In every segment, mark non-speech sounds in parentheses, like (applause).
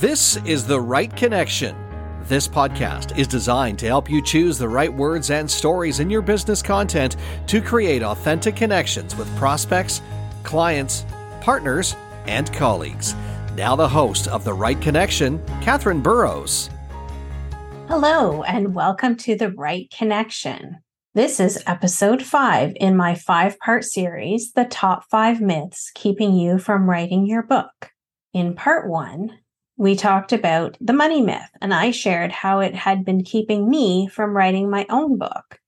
This is The Right Connection. This podcast is designed to help you choose the right words and stories in your business content to create authentic connections with prospects, clients, partners, and colleagues. Now, the host of The Right Connection, Katherine Burrows. Hello, and welcome to The Right Connection. This is episode five in my five part series, The Top Five Myths Keeping You from Writing Your Book. In part one, we talked about the money myth, and I shared how it had been keeping me from writing my own book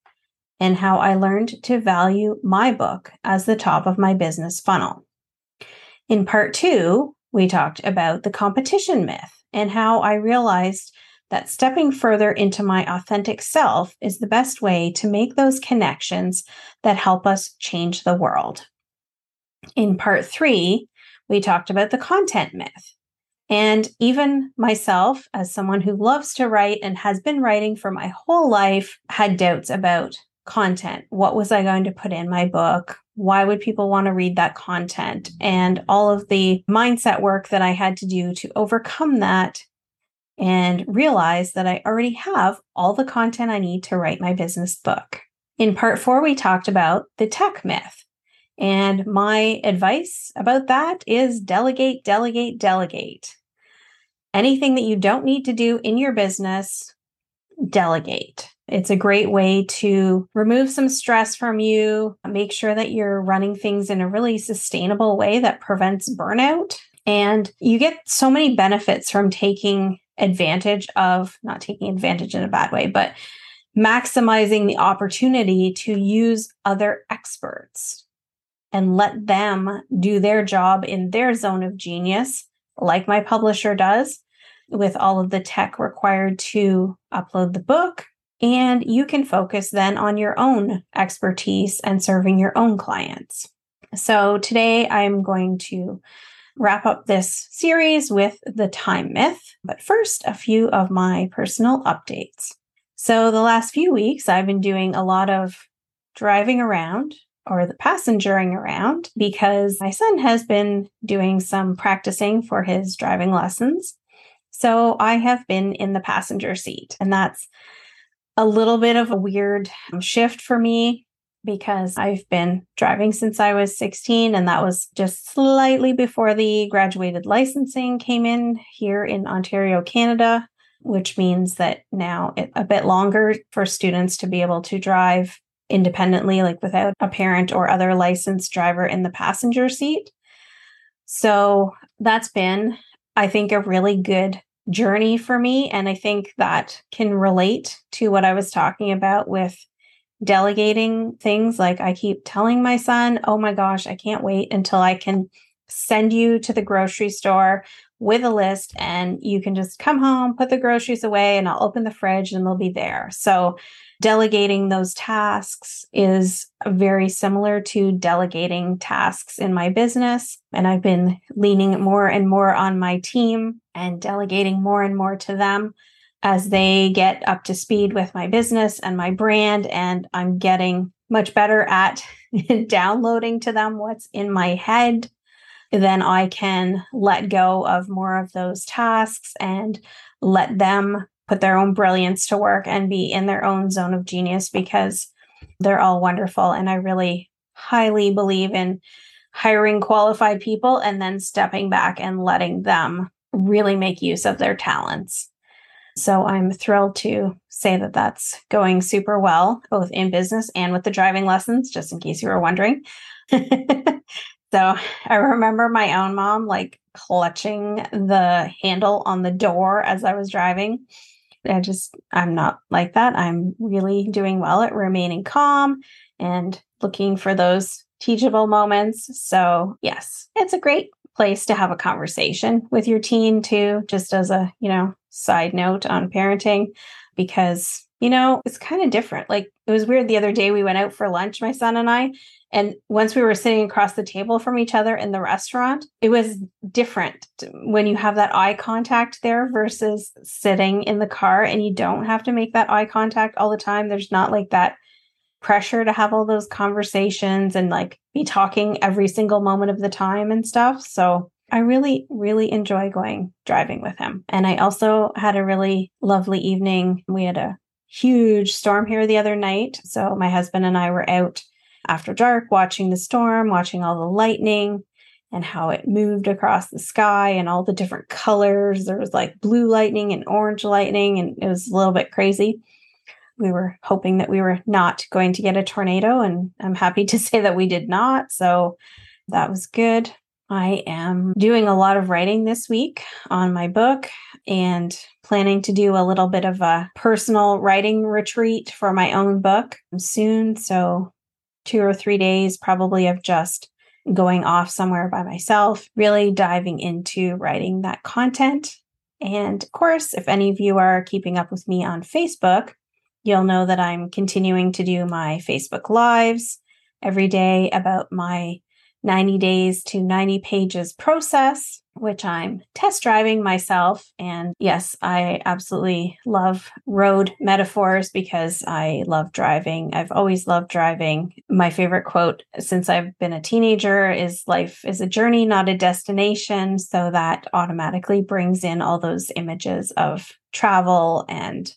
and how I learned to value my book as the top of my business funnel. In part two, we talked about the competition myth and how I realized that stepping further into my authentic self is the best way to make those connections that help us change the world. In part three, we talked about the content myth and even myself, as someone who loves to write and has been writing for my whole life, had doubts about content. What was I going to put in my book? Why would people want to read that content? And all of the mindset work that I had to do to overcome that and realize that I already have all the content I need to write my business book. In part four, we talked about the tech myth. And my advice about that is delegate, delegate, delegate. Anything that you don't need to do in your business, delegate. It's a great way to remove some stress from you, make sure that you're running things in a really sustainable way that prevents burnout. And you get so many benefits from taking advantage of, not taking advantage in a bad way, but maximizing the opportunity to use other experts and let them do their job in their zone of genius, like my publisher does, with all of the tech required to upload the book. And you can focus then on your own expertise and serving your own clients. So today I'm going to wrap up this series with the time myth. But first, a few of my personal updates. So, the last few weeks, I've been doing a lot of driving around or the passengering around because my son has been doing some practicing for his driving lessons. So I have been in the passenger seat, and that's a little bit of a weird shift for me because I've been driving since I was 16, and that was just slightly before the graduated licensing came in here in Ontario, Canada, which means that now it's a bit longer for students to be able to drive independently, like without a parent or other licensed driver in the passenger seat. So that's been, I think, a really good journey for me. And I think that can relate to what I was talking about with delegating things. Like I keep telling my son, oh my gosh, I can't wait until I can send you to the grocery store with a list and you can just come home, put the groceries away, and I'll open the fridge and they'll be there. So delegating those tasks is very similar to delegating tasks in my business. And I've been leaning more and more on my team and delegating more and more to them as they get up to speed with my business and my brand. And I'm getting much better at (laughs) downloading to them what's in my head. Then I can let go of more of those tasks and let them put their own brilliance to work and be in their own zone of genius because they're all wonderful. And I really highly believe in hiring qualified people and then stepping back and letting them really make use of their talents. So I'm thrilled to say that that's going super well, both in business and with the driving lessons, just in case you were wondering. (laughs) so (laughs) I remember my own mom like clutching the handle on the door as I was driving I just, I'm not like that. I'm really doing well at remaining calm and looking for those teachable moments. So, yes, it's a great place to have a conversation with your teen too, just as a, you know, side note on parenting, because, you know, it's kind of different. Like it was weird the other day we went out for lunch, my son and I, and once we were sitting across the table from each other in the restaurant, it was different when you have that eye contact there versus sitting in the car and you don't have to make that eye contact all the time. There's not like that pressure to have all those conversations and like be talking every single moment of the time and stuff. So I really, really enjoy going driving with him. And I also had a really lovely evening. We had a huge storm here the other night. So my husband and I were out after dark watching the storm, watching all the lightning and how it moved across the sky and all the different colors. There was like blue lightning and orange lightning, and it was a little bit crazy. We were hoping that we were not going to get a tornado, and I'm happy to (laughs) say that we did not. So that was good. I am doing a lot of writing this week on my book and planning to do a little bit of a personal writing retreat for my own book soon. So, two or three days probably of just going off somewhere by myself, really diving into writing that content. And of course, if any of you are keeping up with me on Facebook, you'll know that I'm continuing to do my Facebook Lives every day about my 90 days to 90 pages process, which I'm test driving myself. And yes, I absolutely love road metaphors because I love driving. I've always loved driving. My favorite quote since I've been a teenager is life is a journey, not a destination. So that automatically brings in all those images of travel and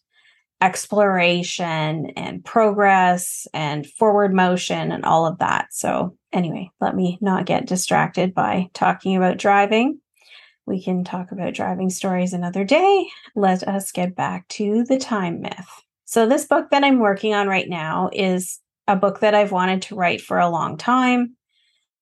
exploration and progress and forward motion and all of that. So, anyway, let me not get distracted by talking about driving. We can talk about driving stories another day. Let us get back to the time myth. So, this book that I'm working on right now is a book that I've wanted to write for a long time.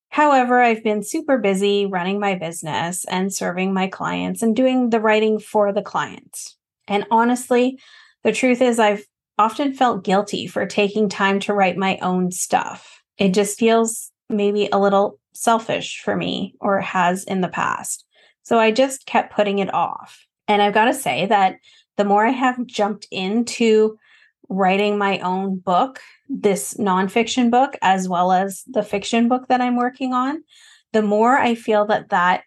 However, I've been super busy running my business and serving my clients and doing the writing for the clients. And honestly, the truth is, I've often felt guilty for taking time to write my own stuff. It just feels maybe a little selfish for me, or has in the past. So I just kept putting it off. And I've got to say that the more I have jumped into writing my own book, this nonfiction book, as well as the fiction book that I'm working on, the more I feel that that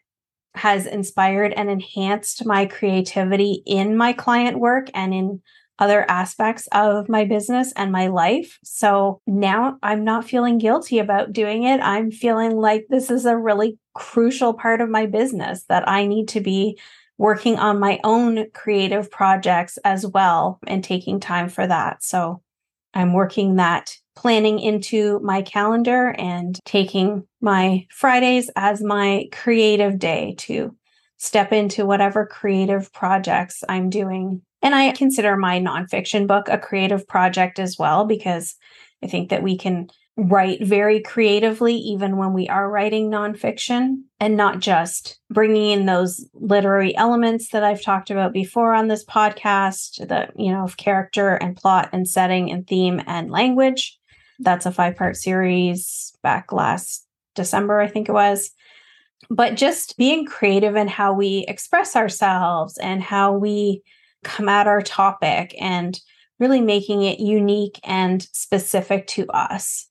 has inspired and enhanced my creativity in my client work and in other aspects of my business and my life. So now I'm not feeling guilty about doing it. I'm feeling like this is a really crucial part of my business that I need to be working on my own creative projects as well and taking time for that. So I'm working that planning into my calendar and taking my Fridays as my creative day to step into whatever creative projects I'm doing and I consider my nonfiction book a creative project as well, because I think that we can write very creatively even when we are writing nonfiction and not just bringing in those literary elements that I've talked about before on this podcast, the, you know, of character and plot and setting and theme and language. That's a five part series back last December, I think it was. But just being creative in how we express ourselves and how we come at our topic and really making it unique and specific to us.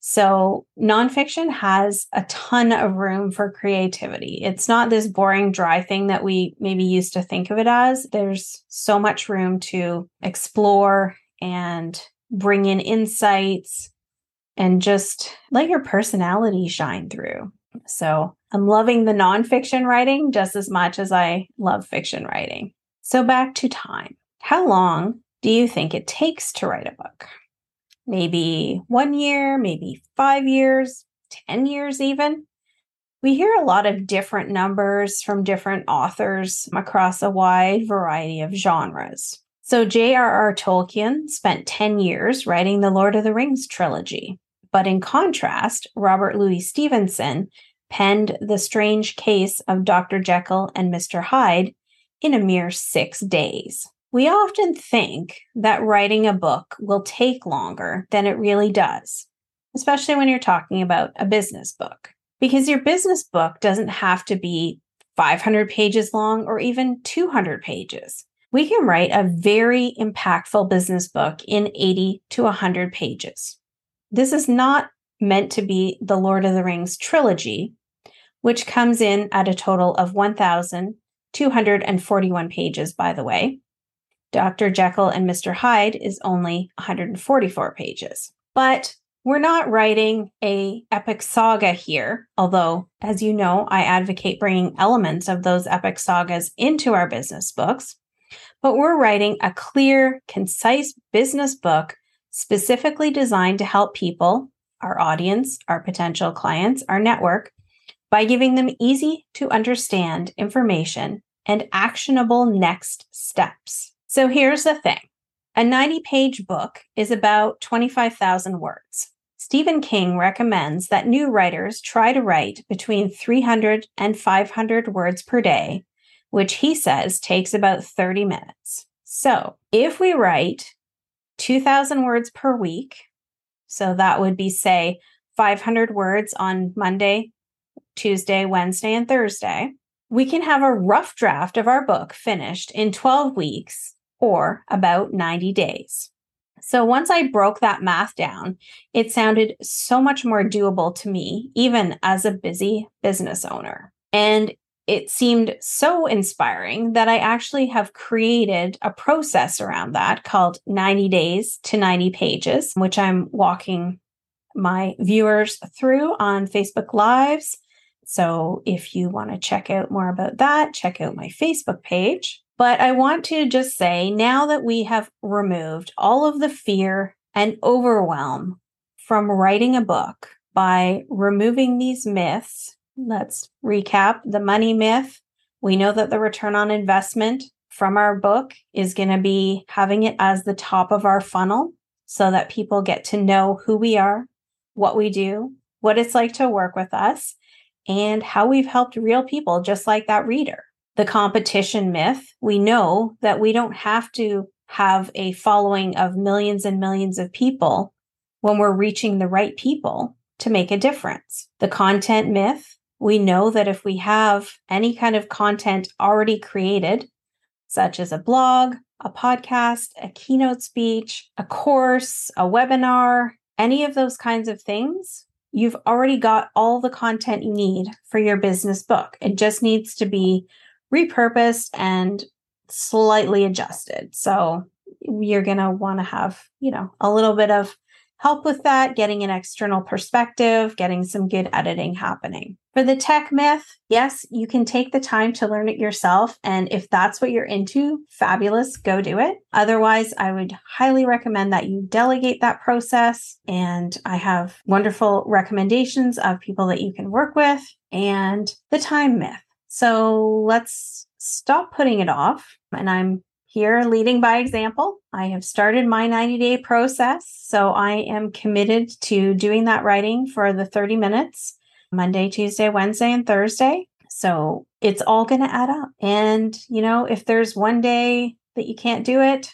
So, nonfiction has a ton of room for creativity. It's not this boring, dry thing that we maybe used to think of it as. There's so much room to explore and bring in insights and just let your personality shine through. So, I'm loving the nonfiction writing just as much as I love fiction writing. So, back to time. How long do you think it takes to write a book? Maybe one year, maybe five years, 10 years, even? We hear a lot of different numbers from different authors across a wide variety of genres. So, J.R.R. Tolkien spent 10 years writing the Lord of the Rings trilogy. But in contrast, Robert Louis Stevenson penned The Strange Case of Dr. Jekyll and Mr. Hyde in a mere six days. We often think that writing a book will take longer than it really does, especially when you're talking about a business book, because your business book doesn't have to be 500 pages long or even 200 pages. We can write a very impactful business book in 80 to 100 pages. This is not meant to be the Lord of the Rings trilogy, which comes in at a total of 1,000 241 pages, by the way. Dr. Jekyll and Mr. Hyde is only 144 pages. But we're not writing a epic saga here, although as you know, I advocate bringing elements of those epic sagas into our business books. But we're writing a clear, concise business book specifically designed to help people, our audience, our potential clients, our network, by giving them easy to understand information and actionable next steps. So here's the thing a 90 page book is about 25,000 words. Stephen King recommends that new writers try to write between 300 and 500 words per day, which he says takes about 30 minutes. So if we write 2,000 words per week, so that would be, say, 500 words on Monday, Tuesday, Wednesday, and Thursday, we can have a rough draft of our book finished in 12 weeks or about 90 days. So once I broke that math down, it sounded so much more doable to me, even as a busy business owner. And it seemed so inspiring that I actually have created a process around that called 90 days to 90 pages, which I'm walking my viewers through on Facebook Lives. So if you want to check out more about that, check out my Facebook page. But I want to just say now that we have removed all of the fear and overwhelm from writing a book by removing these myths, let's recap the money myth. We know that the return on investment from our book is going to be having it as the top of our funnel so that people get to know who we are, what we do, what it's like to work with us, and how we've helped real people just like that reader the competition myth, we know that we don't have to have a following of millions and millions of people when we're reaching the right people to make a difference. The content myth, we know that if we have any kind of content already created, such as a blog, a podcast, a keynote speech, a course, a webinar, any of those kinds of things, you've already got all the content you need for your business book. It just needs to be repurposed and slightly adjusted. So you're going to want to have, you know, a little bit of help with that, getting an external perspective, getting some good editing happening. For the tech myth, yes, you can take the time to learn it yourself. And if that's what you're into, fabulous, go do it. Otherwise, I would highly recommend that you delegate that process. And I have wonderful recommendations of people that you can work with. And the time myth. So let's stop putting it off. And I'm here leading by example. I have started my 90 day process. So I am committed to doing that writing for the 30 minutes Monday, Tuesday, Wednesday, and Thursday. So it's all going to add up. And, you know, if there's one day that you can't do it,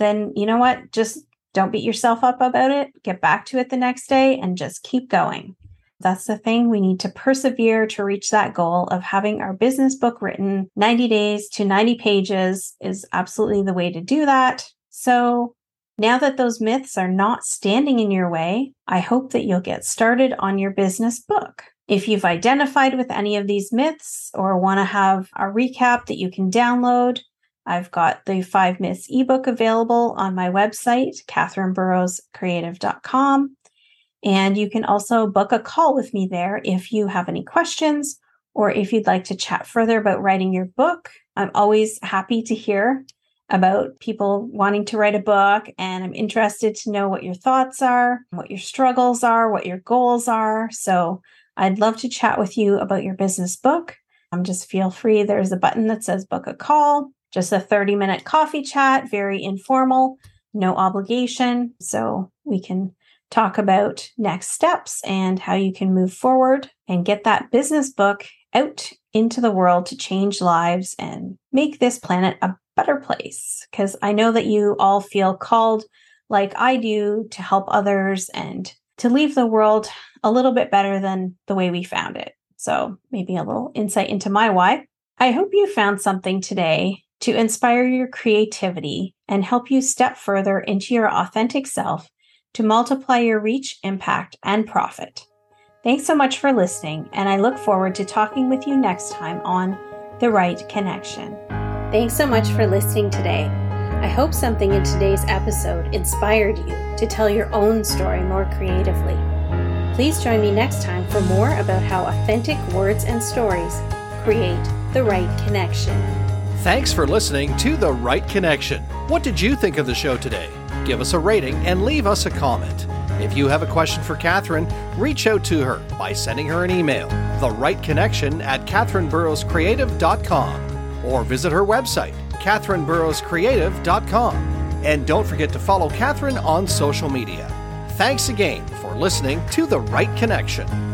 then you know what? Just don't beat yourself up about it. Get back to it the next day and just keep going. That's the thing. We need to persevere to reach that goal of having our business book written 90 days to 90 pages is absolutely the way to do that. So now that those myths are not standing in your way, I hope that you'll get started on your business book. If you've identified with any of these myths or want to have a recap that you can download, I've got the five myths ebook available on my website, katherineburrowscreative.com. And you can also book a call with me there if you have any questions or if you'd like to chat further about writing your book. I'm always happy to hear about people wanting to write a book, and I'm interested to know what your thoughts are, what your struggles are, what your goals are. So I'd love to chat with you about your business book. Um, just feel free. There's a button that says book a call, just a 30 minute coffee chat, very informal, no obligation. So we can talk about next steps and how you can move forward and get that business book out into the world to change lives and make this planet a better place. Because I know that you all feel called, like I do, to help others and to leave the world a little bit better than the way we found it. So, maybe a little insight into my why. I hope you found something today to inspire your creativity and help you step further into your authentic self to multiply your reach, impact, and profit. Thanks so much for listening, and I look forward to talking with you next time on The Right Connection. Thanks so much for listening today. I hope something in today's episode inspired you to tell your own story more creatively. Please join me next time for more about how authentic words and stories create the right connection. Thanks for listening to The Right Connection. What did you think of the show today? Give us a rating and leave us a comment. If you have a question for Katherine, reach out to her by sending her an email, the right connection at katherineburrowscreative.com, or visit her website, katherineburrowscreative.com. And don't forget to follow Katherine on social media. Thanks again for listening to The Right Connection.